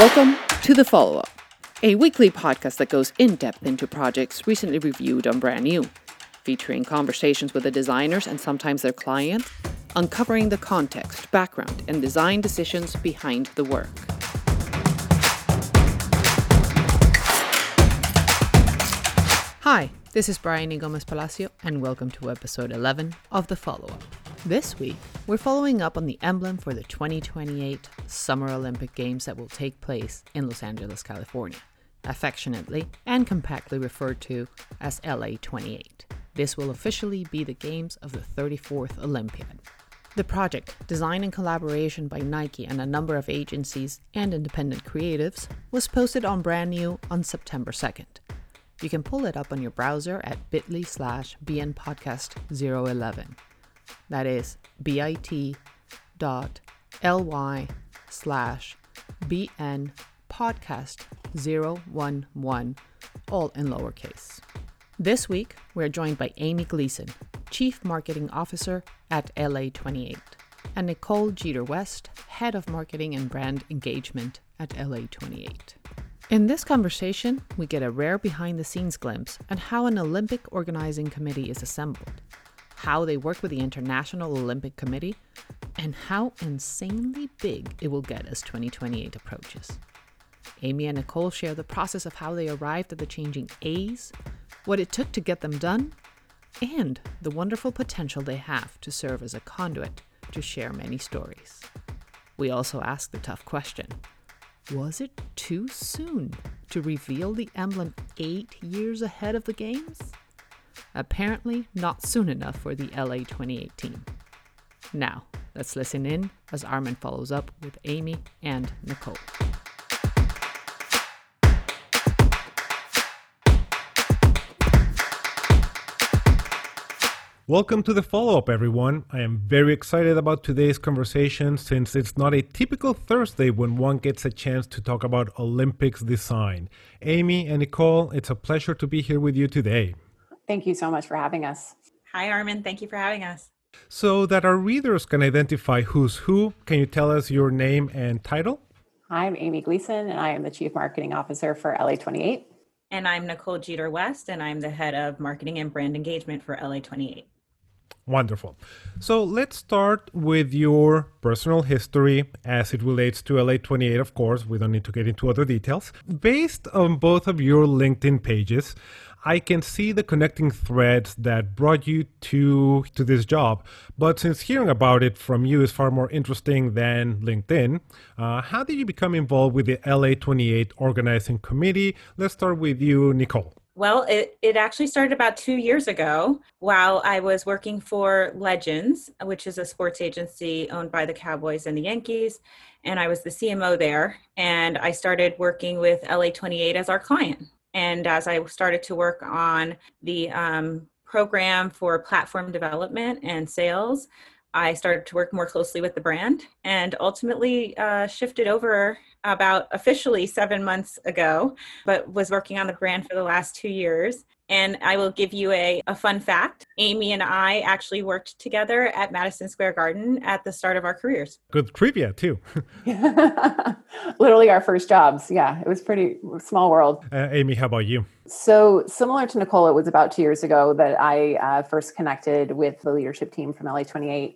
Welcome to The Follow Up, a weekly podcast that goes in depth into projects recently reviewed on Brand New, featuring conversations with the designers and sometimes their clients, uncovering the context, background, and design decisions behind the work. Hi, this is Bryony Gomez Palacio, and welcome to episode 11 of The Follow Up. This week, we're following up on the emblem for the 2028 Summer Olympic Games that will take place in Los Angeles, California, affectionately and compactly referred to as LA 28. This will officially be the games of the 34th Olympiad. The project, designed in collaboration by Nike and a number of agencies and independent creatives, was posted on Brand New on September 2nd. You can pull it up on your browser at bit.ly slash bnpodcast011. That is bit.ly slash bn podcast 011, all in lowercase. This week, we're joined by Amy Gleeson, Chief Marketing Officer at LA28, and Nicole Jeter West, Head of Marketing and Brand Engagement at LA28. In this conversation, we get a rare behind the scenes glimpse at how an Olympic organizing committee is assembled, how they work with the International Olympic Committee, and how insanely big it will get as 2028 approaches. Amy and Nicole share the process of how they arrived at the changing A's, what it took to get them done, and the wonderful potential they have to serve as a conduit to share many stories. We also ask the tough question was it too soon to reveal the emblem eight years ahead of the Games? Apparently, not soon enough for the LA 2018. Now, let's listen in as Armin follows up with Amy and Nicole. Welcome to the follow up, everyone. I am very excited about today's conversation since it's not a typical Thursday when one gets a chance to talk about Olympics design. Amy and Nicole, it's a pleasure to be here with you today. Thank you so much for having us. Hi, Armin. Thank you for having us. So that our readers can identify who's who, can you tell us your name and title? I'm Amy Gleeson, and I am the Chief Marketing Officer for LA28. And I'm Nicole Jeter West, and I'm the Head of Marketing and Brand Engagement for LA28. Wonderful. So let's start with your personal history as it relates to LA28, of course. We don't need to get into other details. Based on both of your LinkedIn pages, I can see the connecting threads that brought you to to this job. But since hearing about it from you is far more interesting than LinkedIn, uh, how did you become involved with the LA28 organizing committee? Let's start with you, Nicole. Well, it, it actually started about two years ago while I was working for Legends, which is a sports agency owned by the Cowboys and the Yankees. And I was the CMO there. And I started working with LA28 as our client. And as I started to work on the um, program for platform development and sales, I started to work more closely with the brand and ultimately uh, shifted over about officially seven months ago, but was working on the brand for the last two years. And I will give you a, a fun fact. Amy and I actually worked together at Madison Square Garden at the start of our careers. Good trivia, too. Literally our first jobs. Yeah, it was pretty small world. Uh, Amy, how about you? So, similar to Nicole, it was about two years ago that I uh, first connected with the leadership team from LA28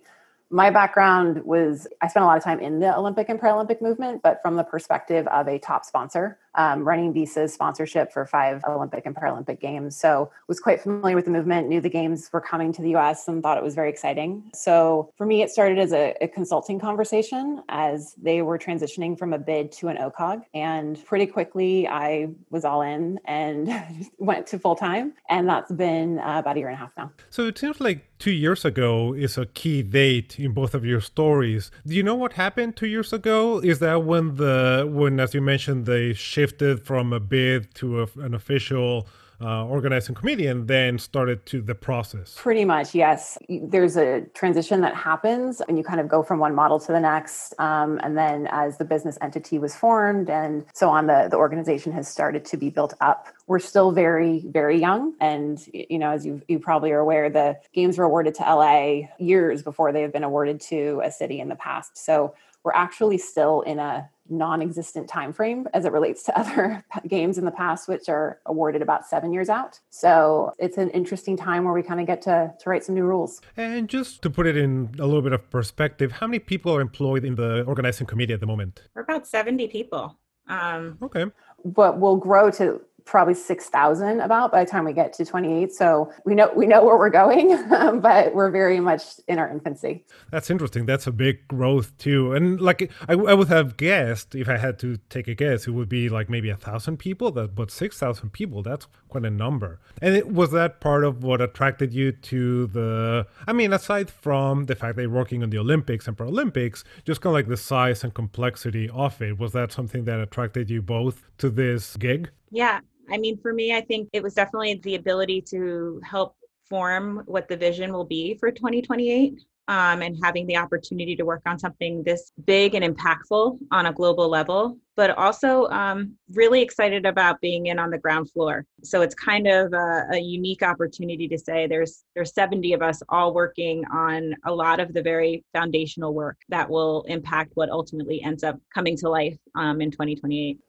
my background was I spent a lot of time in the Olympic and Paralympic movement, but from the perspective of a top sponsor, um, running Visa's sponsorship for five Olympic and Paralympic games. So was quite familiar with the movement, knew the games were coming to the US and thought it was very exciting. So for me, it started as a, a consulting conversation as they were transitioning from a bid to an OCOG. And pretty quickly, I was all in and went to full time. And that's been uh, about a year and a half now. So it seems like two years ago is a key date in both of your stories. Do you know what happened two years ago? Is that when the when, as you mentioned, they shifted from a bid to a, an official uh, organizing committee and then started to the process? Pretty much, yes. There's a transition that happens and you kind of go from one model to the next. Um, and then as the business entity was formed and so on, the, the organization has started to be built up. We're still very, very young. And, you know, as you, you probably are aware, the games were awarded to LA years before they have been awarded to a city in the past. So we're actually still in a non-existent time frame as it relates to other games in the past which are awarded about seven years out. So it's an interesting time where we kind of get to, to write some new rules. And just to put it in a little bit of perspective how many people are employed in the organizing committee at the moment? We're about 70 people. Um, okay. But we'll grow to probably 6000 about by the time we get to 28 so we know we know where we're going but we're very much in our infancy. That's interesting. That's a big growth too. And like I, I would have guessed if i had to take a guess it would be like maybe a thousand people that but 6000 people that's quite a number. And it was that part of what attracted you to the i mean aside from the fact that you're working on the olympics and paralympics just kind of like the size and complexity of it was that something that attracted you both to this gig? Yeah I mean, for me, I think it was definitely the ability to help form what the vision will be for 2028 um, and having the opportunity to work on something this big and impactful on a global level, but also um, really excited about being in on the ground floor. So it's kind of a, a, unique opportunity to say there's there's 70 of us all working on a lot of the very foundational work that will impact what ultimately ends up coming to life um, in 2028.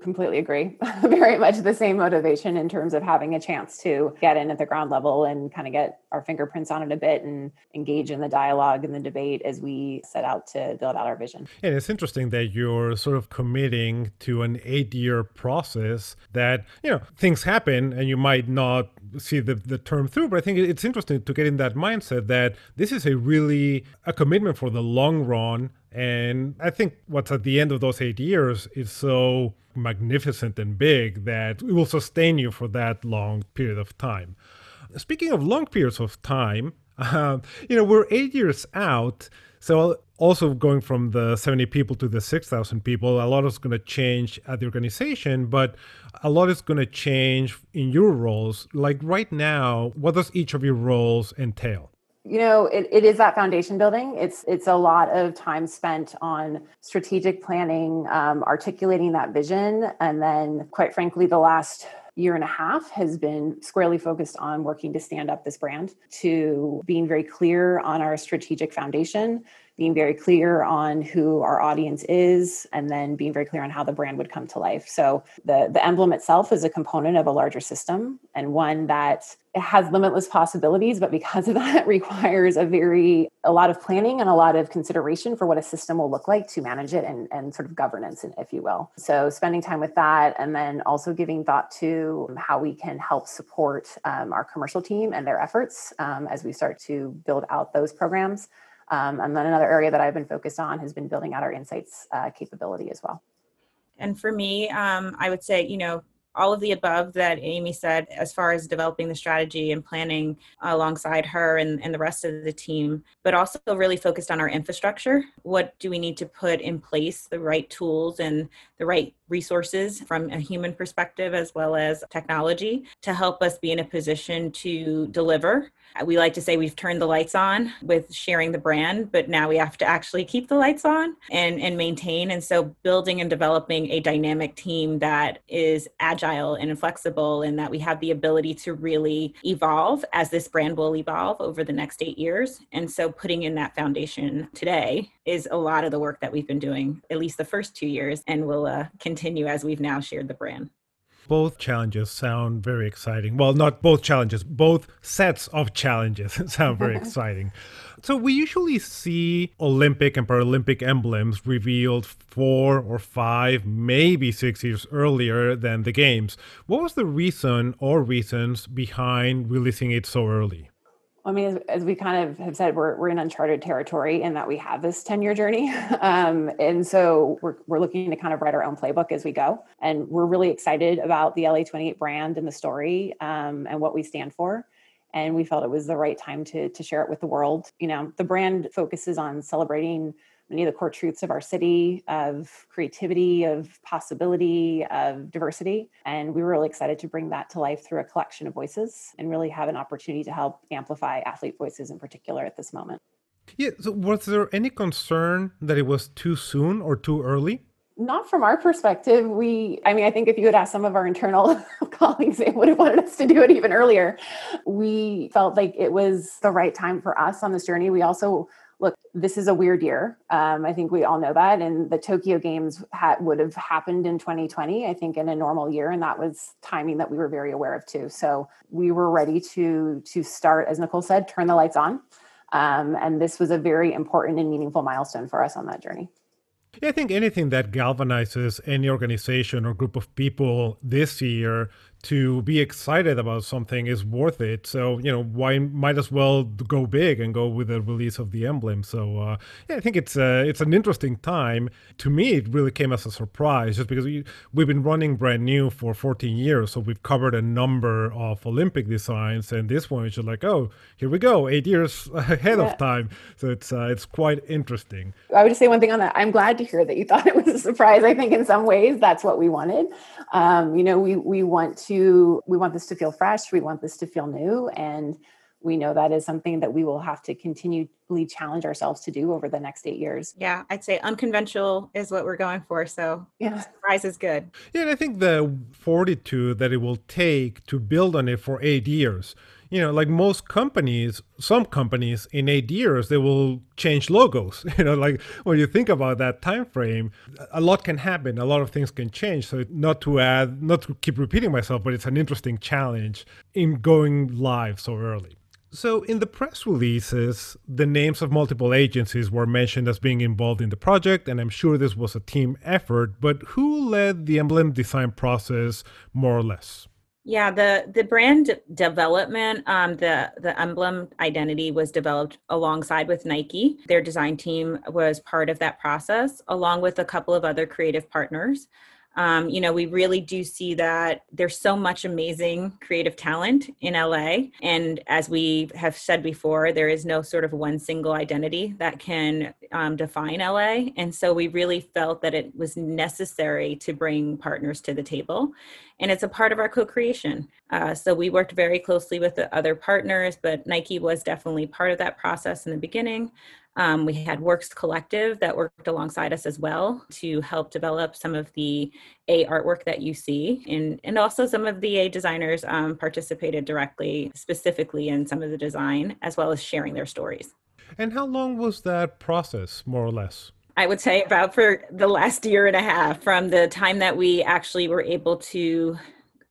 Completely agree. Very much the same motivation in terms of having a chance to get in at the ground level and kind of get our fingerprints on it a bit and engage in the dialogue and the debate as we set out to build out our vision. And it's interesting that you're sort of committing to an eight year process that, you know, things happen and you might not see the, the term through, but I think it's interesting to get in that mindset that this is a really a commitment for the long run and I think what's at the end of those eight years is so magnificent and big that it will sustain you for that long period of time. Speaking of long periods of time, uh, you know, we're eight years out. So also going from the 70 people to the 6,000 people, a lot is going to change at the organization, but a lot is going to change in your roles. Like right now, what does each of your roles entail? You know it, it is that foundation building. It's it's a lot of time spent on strategic planning um, articulating that vision. And then quite frankly the last year and a half has been squarely focused on working to stand up this brand to being very clear on our strategic foundation being very clear on who our audience is and then being very clear on how the brand would come to life. So the the emblem itself is a component of a larger system and one that has limitless possibilities but because of that requires a very a lot of planning and a lot of consideration for what a system will look like to manage it and, and sort of governance if you will. So spending time with that and then also giving thought to how we can help support um, our commercial team and their efforts um, as we start to build out those programs um, and then another area that I've been focused on has been building out our insights uh, capability as well. And for me, um, I would say, you know, all of the above that Amy said, as far as developing the strategy and planning alongside her and, and the rest of the team, but also really focused on our infrastructure. What do we need to put in place, the right tools and the right resources from a human perspective as well as technology to help us be in a position to deliver we like to say we've turned the lights on with sharing the brand, but now we have to actually keep the lights on and, and maintain. And so building and developing a dynamic team that is agile and flexible and that we have the ability to really evolve as this brand will evolve over the next eight years. And so putting in that foundation today is a lot of the work that we've been doing, at least the first two years, and will uh, continue as we've now shared the brand both challenges sound very exciting. Well, not both challenges, both sets of challenges sound very exciting. So, we usually see Olympic and Paralympic emblems revealed four or five, maybe six years earlier than the Games. What was the reason or reasons behind releasing it so early? I mean, as, we kind of have said, we're, we're in uncharted territory in that we have this 10 year journey. Um, and so we're, we're looking to kind of write our own playbook as we go. And we're really excited about the LA28 brand and the story um, and what we stand for. And we felt it was the right time to, to share it with the world. You know, the brand focuses on celebrating many of the core truths of our city of creativity, of possibility, of diversity. And we were really excited to bring that to life through a collection of voices and really have an opportunity to help amplify athlete voices in particular at this moment. Yeah. So, was there any concern that it was too soon or too early? Not from our perspective. We, I mean, I think if you had asked some of our internal colleagues, they would have wanted us to do it even earlier. We felt like it was the right time for us on this journey. We also look, this is a weird year. Um, I think we all know that. And the Tokyo Games ha- would have happened in 2020, I think, in a normal year. And that was timing that we were very aware of too. So we were ready to, to start, as Nicole said, turn the lights on. Um, and this was a very important and meaningful milestone for us on that journey. Yeah, I think anything that galvanizes any organization or group of people this year to be excited about something is worth it. So, you know, why might as well go big and go with the release of the emblem. So, uh, yeah, I think it's uh, it's an interesting time. To me, it really came as a surprise just because we, we've been running brand new for 14 years. So we've covered a number of Olympic designs. And this one is just like, oh, here we go, eight years ahead yeah. of time. So it's, uh, it's quite interesting. I would just say one thing on that. I'm glad to hear that you thought it was a surprise. I think in some ways that's what we wanted. Um, you know, we, we want to to we want this to feel fresh we want this to feel new and we know that is something that we will have to continually challenge ourselves to do over the next eight years. Yeah, I'd say unconventional is what we're going for. So yeah, surprise is good. Yeah, and I think the fortitude that it will take to build on it for eight years you know like most companies some companies in eight years they will change logos you know like when you think about that time frame a lot can happen a lot of things can change so not to add not to keep repeating myself but it's an interesting challenge in going live so early so, in the press releases, the names of multiple agencies were mentioned as being involved in the project, and I'm sure this was a team effort. But who led the emblem design process more or less? Yeah, the the brand development, um, the the emblem identity was developed alongside with Nike. Their design team was part of that process, along with a couple of other creative partners. Um, you know, we really do see that there's so much amazing creative talent in LA. And as we have said before, there is no sort of one single identity that can um, define LA. And so we really felt that it was necessary to bring partners to the table. And it's a part of our co creation. Uh, so we worked very closely with the other partners, but Nike was definitely part of that process in the beginning. Um, we had Works Collective that worked alongside us as well to help develop some of the A artwork that you see. And, and also, some of the A designers um, participated directly, specifically in some of the design, as well as sharing their stories. And how long was that process, more or less? I would say about for the last year and a half from the time that we actually were able to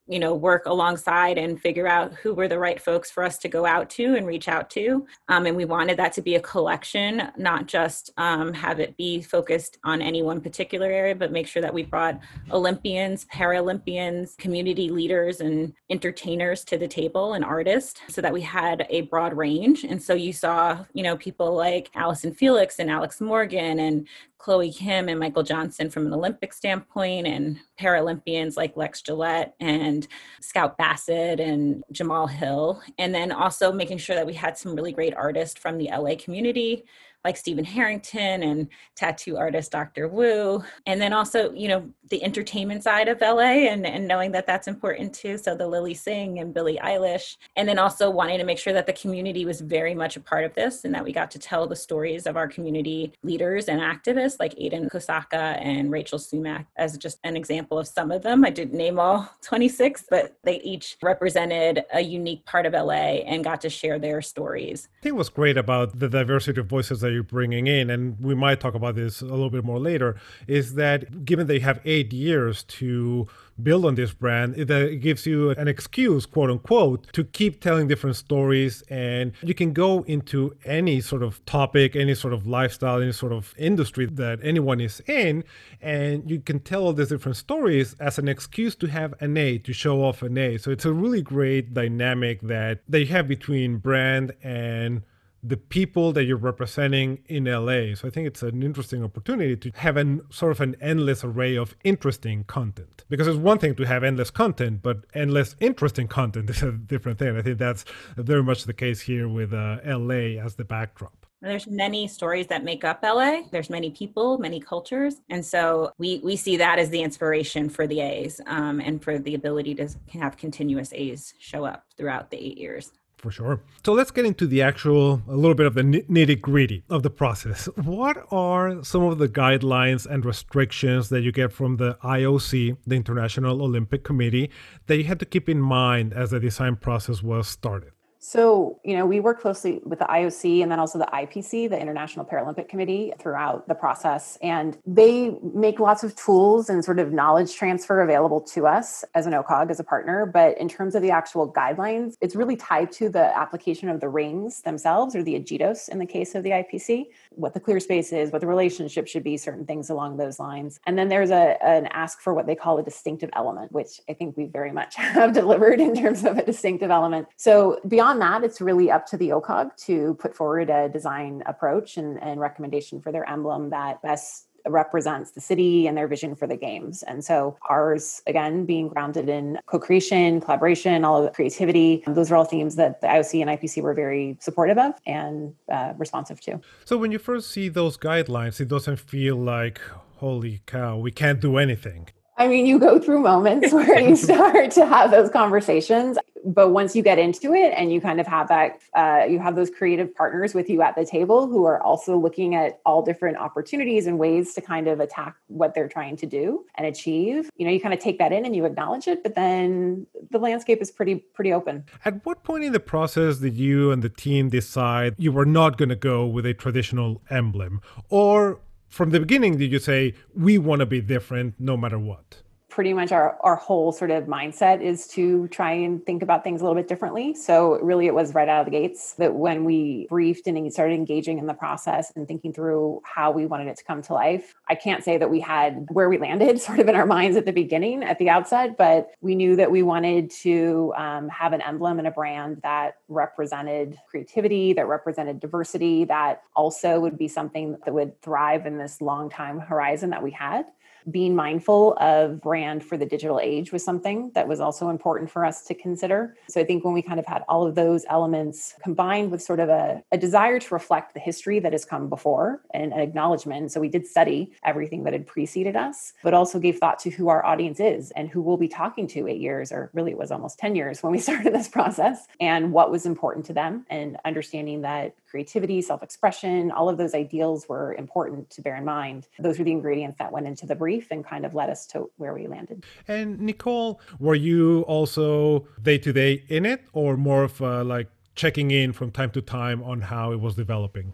you know work alongside and figure out who were the right folks for us to go out to and reach out to. Um, and we wanted that to be a collection not just um, have it be focused on any one particular area but make sure that we brought olympians paralympians community leaders and entertainers to the table and artists so that we had a broad range. And so you saw you know people like allison felix and alex morgan and Chloe Kim and Michael Johnson from an Olympic standpoint, and Paralympians like Lex Gillette and Scout Bassett and Jamal Hill. And then also making sure that we had some really great artists from the LA community like Steven Harrington and tattoo artist Dr. Woo. And then also, you know, the entertainment side of LA and, and knowing that that's important too. So the Lilly Singh and Billie Eilish. And then also wanting to make sure that the community was very much a part of this and that we got to tell the stories of our community leaders and activists like Aiden Kosaka and Rachel Sumac as just an example of some of them. I didn't name all 26, but they each represented a unique part of LA and got to share their stories. I think what's great about the diversity of voices that that you're bringing in, and we might talk about this a little bit more later, is that given you have eight years to build on this brand, it gives you an excuse, quote unquote, to keep telling different stories. And you can go into any sort of topic, any sort of lifestyle, any sort of industry that anyone is in, and you can tell all these different stories as an excuse to have an A, to show off an A. So it's a really great dynamic that they have between brand and the people that you're representing in LA. So I think it's an interesting opportunity to have an sort of an endless array of interesting content. Because it's one thing to have endless content, but endless interesting content is a different thing. I think that's very much the case here with uh, LA as the backdrop. There's many stories that make up LA. There's many people, many cultures, and so we we see that as the inspiration for the A's um, and for the ability to have continuous A's show up throughout the eight years. For sure. So let's get into the actual, a little bit of the nitty gritty of the process. What are some of the guidelines and restrictions that you get from the IOC, the International Olympic Committee, that you had to keep in mind as the design process was started? So, you know, we work closely with the IOC and then also the IPC, the International Paralympic Committee, throughout the process. And they make lots of tools and sort of knowledge transfer available to us as an OCOG, as a partner. But in terms of the actual guidelines, it's really tied to the application of the rings themselves or the AGITOS in the case of the IPC, what the clear space is, what the relationship should be, certain things along those lines. And then there's a, an ask for what they call a distinctive element, which I think we very much have delivered in terms of a distinctive element. So beyond beyond that, it's really up to the OCOG to put forward a design approach and, and recommendation for their emblem that best represents the city and their vision for the games. And so ours, again, being grounded in co-creation, collaboration, all of the creativity, those are all themes that the IOC and IPC were very supportive of and uh, responsive to. So when you first see those guidelines, it doesn't feel like, holy cow, we can't do anything. I mean, you go through moments where you start to have those conversations but once you get into it and you kind of have that uh, you have those creative partners with you at the table who are also looking at all different opportunities and ways to kind of attack what they're trying to do and achieve you know you kind of take that in and you acknowledge it but then the landscape is pretty pretty open. At what point in the process did you and the team decide you were not going to go with a traditional emblem? Or from the beginning did you say we want to be different no matter what pretty much our, our whole sort of mindset is to try and think about things a little bit differently. So really it was right out of the gates that when we briefed and started engaging in the process and thinking through how we wanted it to come to life, I can't say that we had where we landed sort of in our minds at the beginning, at the outset, but we knew that we wanted to um, have an emblem and a brand that represented creativity, that represented diversity, that also would be something that would thrive in this long time horizon that we had being mindful of brand for the digital age was something that was also important for us to consider. So I think when we kind of had all of those elements combined with sort of a, a desire to reflect the history that has come before and an acknowledgement. So we did study everything that had preceded us, but also gave thought to who our audience is and who we'll be talking to eight years, or really it was almost 10 years when we started this process, and what was important to them, and understanding that creativity, self expression, all of those ideals were important to bear in mind. Those were the ingredients that went into the brief and kind of led us to where we landed. And Nicole, were you also day to day in it or more of uh, like checking in from time to time on how it was developing?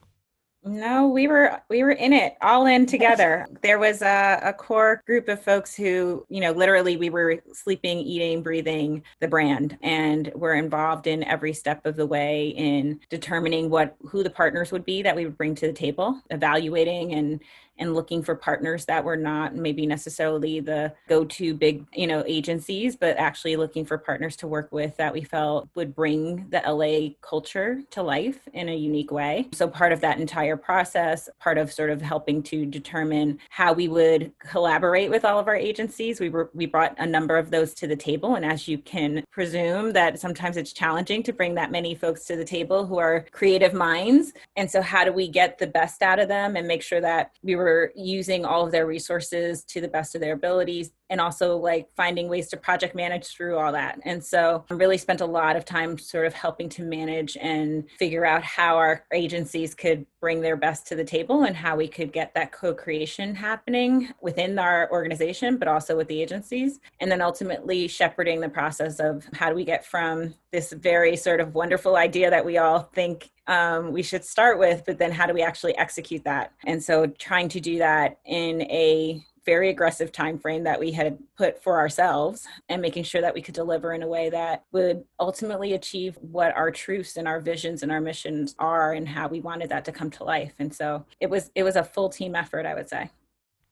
No, we were we were in it all in together. There was a, a, core group of folks who, you know, literally we were sleeping, eating, breathing the brand, and we're involved in every step of the way in determining what who the partners would be that we would bring to the table, evaluating and and looking for partners that were not maybe necessarily the go-to big you know agencies but actually looking for partners to work with that we felt would bring the la culture to life in a unique way. So part of that entire process part of sort of helping to determine how we would collaborate with all of our agencies we were we brought a number of those to the table. And as you can presume that sometimes it's challenging to bring that many folks to the table who are creative minds. And so how do we get the best out of them and make sure that we were were using all of their resources to the best of their abilities and also like finding ways to project manage through all that. And so I really spent a lot of time sort of helping to manage and figure out how our agencies could bring their best to the table and how we could get that co-creation happening within our organization but also with the agencies and then ultimately shepherding the process of how do we get from this very sort of wonderful idea that we all think um, we should start with but then how do we actually execute that and so trying to do that in a very aggressive time frame that we had put for ourselves and making sure that we could deliver in a way that would ultimately achieve what our truths and our visions and our missions are and how we wanted that to come to life. And so it was it was a full team effort i would say.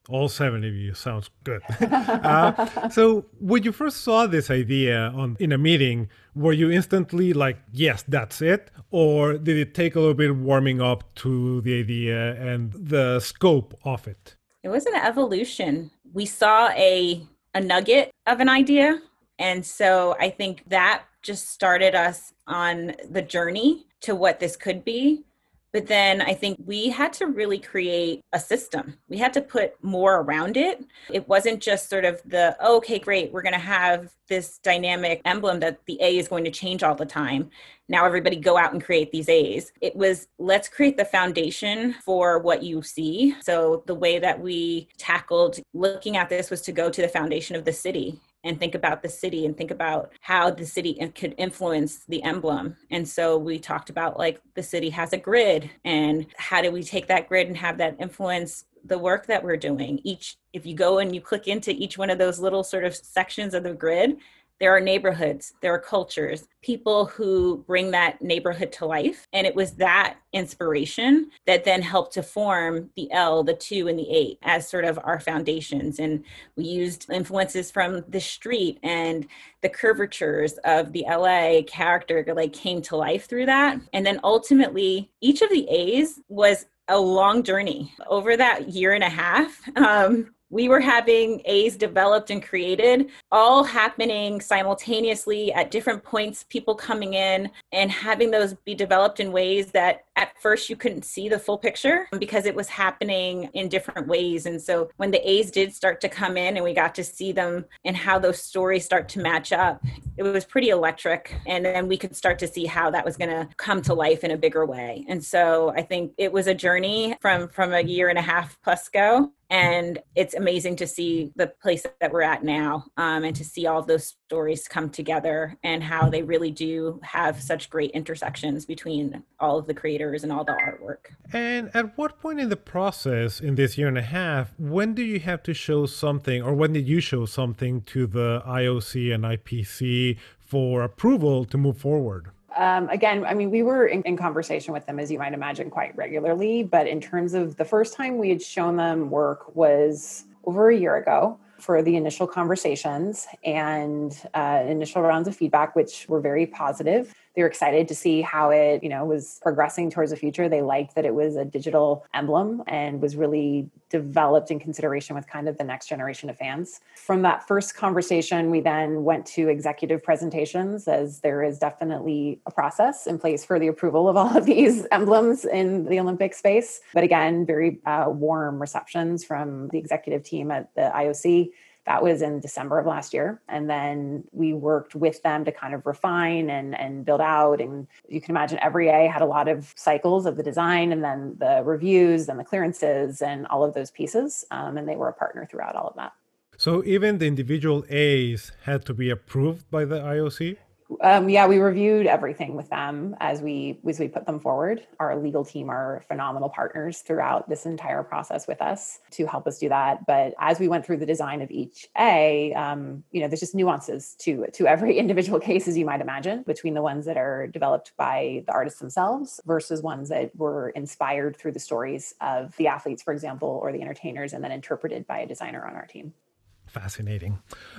All seven of you sounds good. Uh, so when you first saw this idea on in a meeting were you instantly like yes that's it or did it take a little bit of warming up to the idea and the scope of it it was an evolution. We saw a a nugget of an idea, and so I think that just started us on the journey to what this could be. But then I think we had to really create a system. We had to put more around it. It wasn't just sort of the, oh, okay, great, we're going to have this dynamic emblem that the A is going to change all the time. Now everybody go out and create these A's. It was let's create the foundation for what you see. So the way that we tackled looking at this was to go to the foundation of the city and think about the city and think about how the city could influence the emblem. And so we talked about like the city has a grid and how do we take that grid and have that influence the work that we're doing. Each if you go and you click into each one of those little sort of sections of the grid, there are neighborhoods, there are cultures, people who bring that neighborhood to life. And it was that inspiration that then helped to form the L, the two, and the eight as sort of our foundations. And we used influences from the street and the curvatures of the LA character like came to life through that. And then ultimately, each of the A's was a long journey over that year and a half. Um, we were having A's developed and created, all happening simultaneously at different points, people coming in and having those be developed in ways that at first you couldn't see the full picture because it was happening in different ways. And so when the A's did start to come in and we got to see them and how those stories start to match up, it was pretty electric. And then we could start to see how that was going to come to life in a bigger way. And so I think it was a journey from from a year and a half plus go and it's amazing to see the place that we're at now um, and to see all those stories come together and how they really do have such great intersections between all of the creators and all the artwork. And at what point in the process in this year and a half when do you have to show something or when did you show something to the ioc and ipc for approval to move forward um, again, I mean, we were in, in, conversation with them, as you might imagine, quite regularly. But in terms of the first time we had shown them work was over a year ago for the initial conversations and uh, initial rounds of feedback, which were very positive they were excited to see how it, you know, was progressing towards the future. They liked that it was a digital emblem and was really developed in consideration with kind of the next generation of fans. From that first conversation, we then went to executive presentations as there is definitely a process in place for the approval of all of these emblems in the Olympic space. But again, very uh, warm receptions from the executive team at the IOC that was in December of last year. And then we worked with them to kind of refine and, and build out. And you can imagine every A had a lot of cycles of the design and then the reviews and the clearances and all of those pieces. Um, and they were a partner throughout all of that. So even the individual A's had to be approved by the IOC? Um, yeah, we reviewed everything with them as we as we put them forward. Our legal team are phenomenal partners throughout this entire process with us to help us do that. But as we went through the design of each A, um, you know, there's just nuances to to every individual case, as you might imagine, between the ones that are developed by the artists themselves versus ones that were inspired through the stories of the athletes, for example, or the entertainers, and then interpreted by a designer on our team. Fascinating.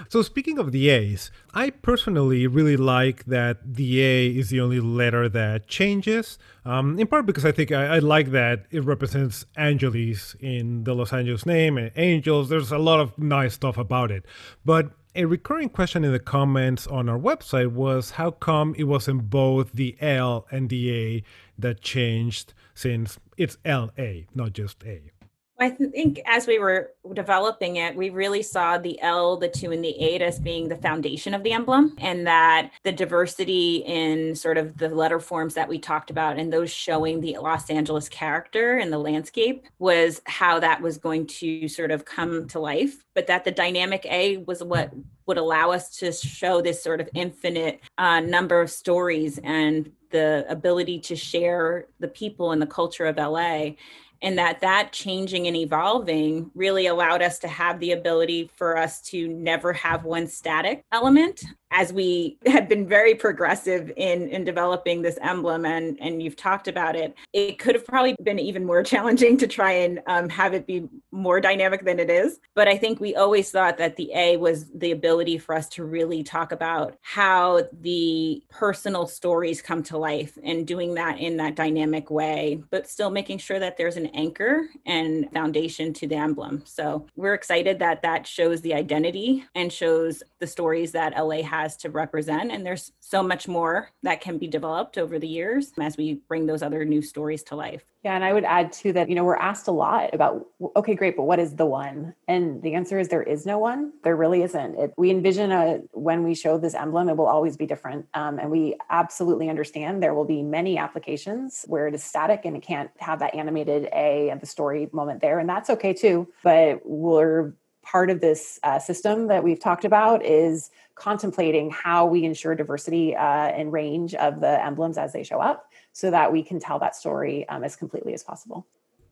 So, speaking of the A's, I personally really like that the A is the only letter that changes, um, in part because I think I, I, like that it represents Angeles in the Los Angeles name and angels. There's a lot of nice stuff about it. But a recurring question in the comments on our website was how come it wasn't both the L and the A that changed since it's LA, not just A? I think as we were developing it, we really saw the L, the two, and the eight as being the foundation of the emblem, and that the diversity in sort of the letter forms that we talked about and those showing the Los Angeles character and the landscape was how that was going to sort of come to life. But that the dynamic A was what would allow us to show this sort of infinite uh, number of stories and the ability to share the people and the culture of LA and that that changing and evolving really allowed us to have the ability for us to never have one static element as we had been very progressive in in developing this emblem and and you've talked about it it could have probably been even more challenging to try and um, have it be more dynamic than it is. But i think we always thought that the a was the ability for us to really talk about how the personal stories come to life and doing that in that dynamic way but still making sure that there's an anchor and foundation to the emblem. So we're excited that that shows the identity and shows the stories that la has has to represent. And there's so much more that can be developed over the years as we bring those other new stories to life. Yeah, and I would add to that, you know, we're asked a lot about, okay, great, but what is the one? And the answer is there is no one. There really isn't. It, we envision a when we show this emblem, it will always be different, um, and we absolutely understand there will be many applications where it is static and it can't have that animated A and the story moment there, and that's okay too. But we're part of this uh, system that we've talked about is contemplating how we ensure diversity uh, and range of the emblems as they show up so that we can tell that story um, as completely as possible.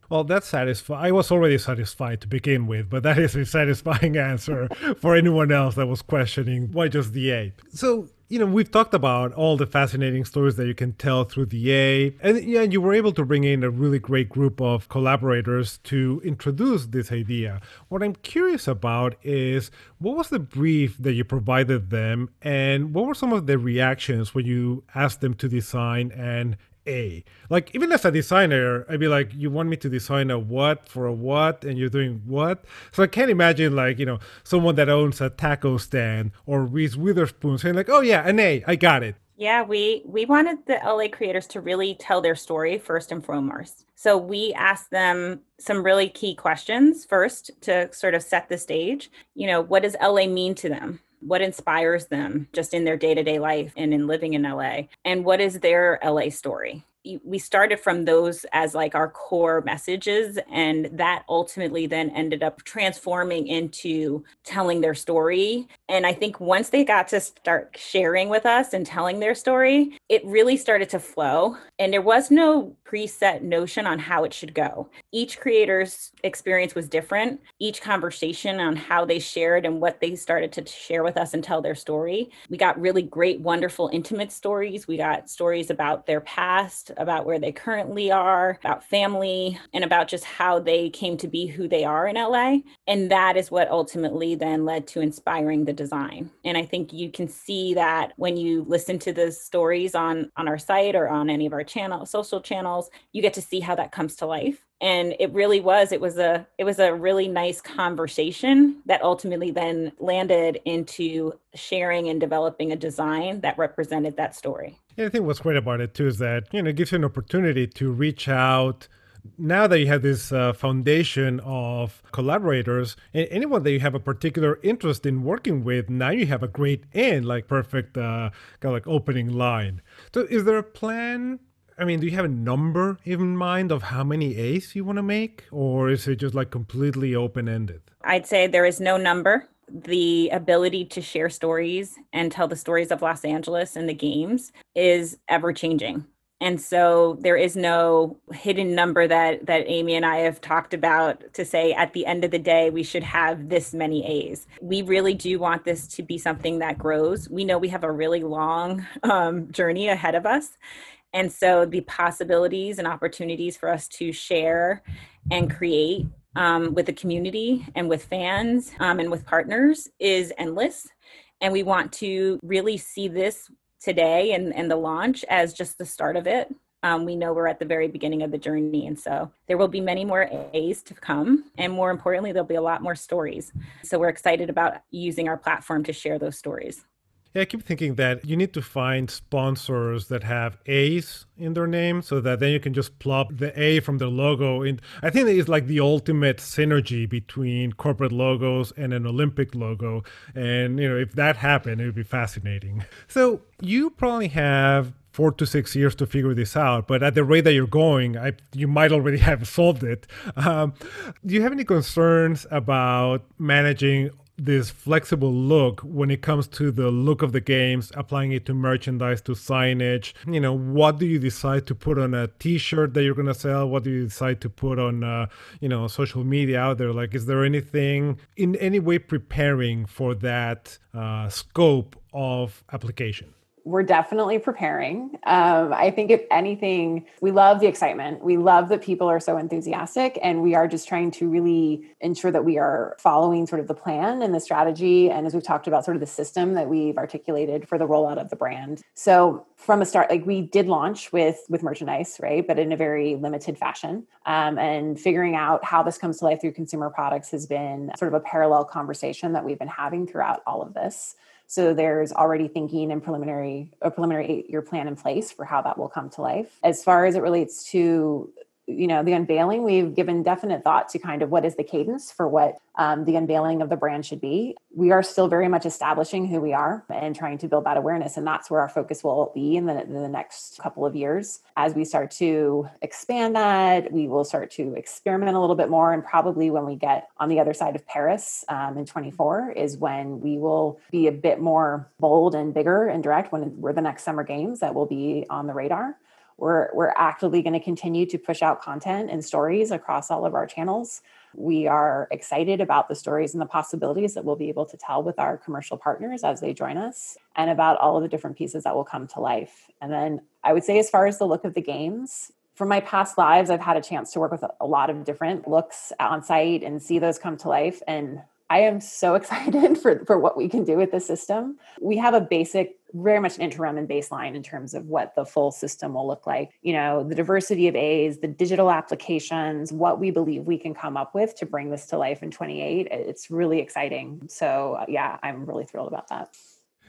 Well, that's satisfying. I was already satisfied to begin with, but that is a satisfying answer for anyone else that was questioning why just the A. So, you know, we've talked about all the fascinating stories that you can tell through the A, and yeah, you were able to bring in a really great group of collaborators to introduce this idea. What I'm curious about is what was the brief that you provided them, and what were some of the reactions when you asked them to design and a. Like even as a designer, I'd be like, you want me to design a what for a what, and you're doing what? So I can't imagine like you know someone that owns a taco stand or Reese Witherspoon saying like, oh yeah, an A, I got it. Yeah, we we wanted the LA creators to really tell their story first and foremost. So we asked them some really key questions first to sort of set the stage. You know, what does LA mean to them? What inspires them just in their day-to-day life and in living in LA and what is their LA story? We started from those as like our core messages and that ultimately then ended up transforming into telling their story. And i think once they got to start sharing with us and telling their story it really started to flow. And there was no preset notion on how it should go each creator's experience was different each conversation on how they shared and what they started to share with us and tell their story we got really great wonderful intimate stories we got stories about their past about where they currently are, about family, and about just how they came to be who they are in LA. And that is what ultimately then led to inspiring the design. And I think you can see that when you listen to the stories on on our site or on any of our channel social channels, you get to see how that comes to life and it really was it was a it was a really nice conversation that ultimately then landed into sharing and developing a design that represented that story. Yeah i think what's great about it too is that you know it gives you an opportunity to reach out now that you have this uh, foundation of collaborators and anyone that you have a particular interest in working with now you have a great end like perfect uh, kind of like opening line. So is there a plan I mean, do you have a number in mind of how many A's you want to make, or is it just like completely open ended? I'd say there is no number. The ability to share stories and tell the stories of Los Angeles and the games is ever changing. And so there is no hidden number that that Amy and I have talked about to say at the end of the day we should have this many A's. We really do want this to be something that grows. We know we have a really long um, journey ahead of us, and so the possibilities and opportunities for us to share and create um, with the community and with fans um, and with partners is endless. And we want to really see this today and, and the launch as just the start of it. Um, we know we're at the very beginning of the journey. And so there will be many more A's to come. And more importantly, there'll be a lot more stories. So we're excited about using our platform to share those stories. Yeah, I keep thinking that you need to find sponsors that have A's in their name so that then you can just plop the A from the logo in. I think it's like the ultimate synergy between corporate logos and an Olympic logo. And, you know, if that happened, it would be fascinating. So you probably have four to six years to figure this out. But at the rate that you're going, I, you might already have solved it. Um, do you have any concerns about managing this flexible look when it comes to the look of the games, applying it to merchandise, to signage. You know, what do you decide to put on a T-shirt that you're gonna sell? What do you decide to put on, uh, you know, social media out there? Like, is there anything in any way preparing for that uh, scope of application? We're definitely preparing. Um, I think, if anything, we love the excitement. We love that people are so enthusiastic, and we are just trying to really ensure that we are following sort of the plan and the strategy. And as we've talked about, sort of the system that we've articulated for the rollout of the brand. So, from a start, like we did launch with with merchandise, right, but in a very limited fashion. Um, and figuring out how this comes to life through consumer products has been sort of a parallel conversation that we've been having throughout all of this. So there's already thinking and preliminary a preliminary eight year plan in place for how that will come to life. As far as it relates to you know the unveiling we've given definite thought to kind of what is the cadence for what um, the unveiling of the brand should be. We are still very much establishing who we are and trying to build that awareness and that's where our focus will be in the, in the next couple of years. As we start to expand that we will start to experiment a little bit more and probably when we get on the other side of paris um, in 24 is when we will be a bit more bold and bigger and direct when we're the next summer games that will be on the radar we're, we're actively going to continue to push out content and stories across all of our channels. We are excited about the stories and the possibilities that we'll be able to tell with our commercial partners as they join us and about all of the different pieces that will come to life. And then I would say, as far as the look of the games, from my past lives, I've had a chance to work with a lot of different looks on site and see those come to life. And I am so excited for, for what we can do with the system. We have a basic, very much an interim and baseline in terms of what the full system will look like. You know, the diversity of A's, the digital applications, what we believe we can come up with to bring this to life in 28. It's really exciting. So, yeah, I'm really thrilled about that.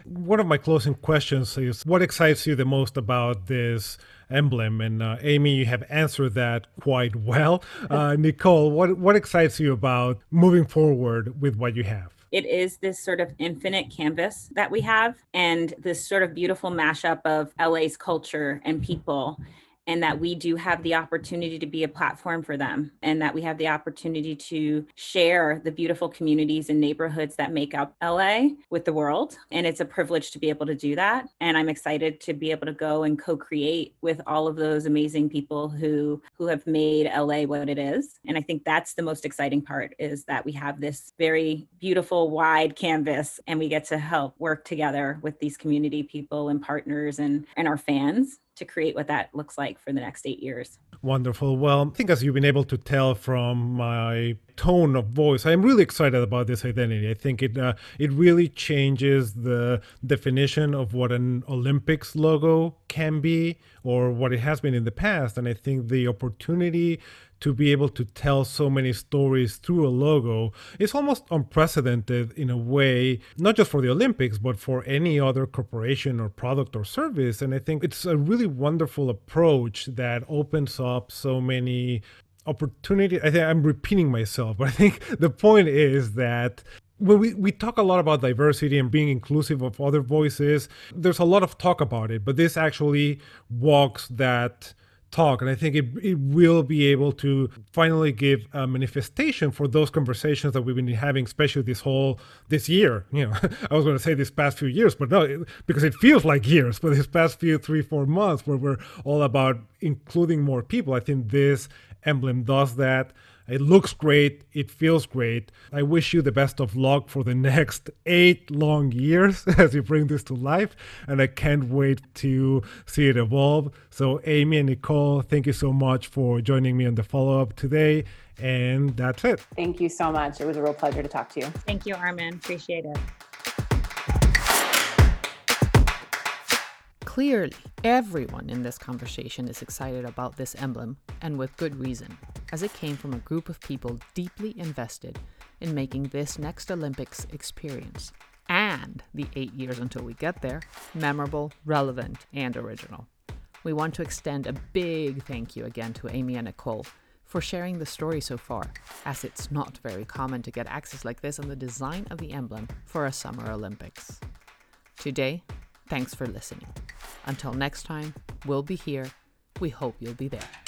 One of my closing questions is what excites you the most about this emblem? And uh, Amy, you have answered that quite well. Uh, Nicole, what, what excites you about moving forward with what you have? It is this sort of infinite canvas that we have and this sort of beautiful mashup of LA's culture and people and that we do have the opportunity to be a platform for them and that we have the opportunity to share the beautiful communities and neighborhoods that make up LA with the world. And it's a privilege to be able to do that. And I'm excited to be able to go and co-create with all of those amazing people who who have made LA what it is. And I think that's the most exciting part is that we have this very beautiful wide canvas and we get to help work together with these community people and partners and and our fans to create what that looks like for the next eight years. Wonderful. Well, I think as you've been able to tell from my tone of voice, I'm really excited about this identity. I think it uh, it really changes the definition of what an Olympics logo can be or what it has been in the past. And I think the opportunity to be able to tell so many stories through a logo is almost unprecedented in a way, not just for the Olympics, but for any other corporation or product or service. And I think it's a really wonderful approach that opens up so many opportunity i think i'm repeating myself but i think the point is that when we, we talk a lot about diversity and being inclusive of other voices there's a lot of talk about it but this actually walks that talk and i think it, it will be able to finally give a manifestation for those conversations that we've been having especially this whole this year. You know i was going to say this past few years but no because it feels like years but this past few three four months where we're all about including more people i think this emblem does that it looks great. It feels great. I wish you the best of luck for the next eight long years as you bring this to life. And I can't wait to see it evolve. So, Amy and Nicole, thank you so much for joining me on the follow up today. And that's it. Thank you so much. It was a real pleasure to talk to you. Thank you, Armin. Appreciate it. Clearly, everyone in this conversation is excited about this emblem, and with good reason, as it came from a group of people deeply invested in making this next Olympics experience and the eight years until we get there memorable, relevant, and original. We want to extend a big thank you again to Amy and Nicole for sharing the story so far, as it's not very common to get access like this on the design of the emblem for a Summer Olympics. Today, Thanks for listening. Until next time, we'll be here. We hope you'll be there.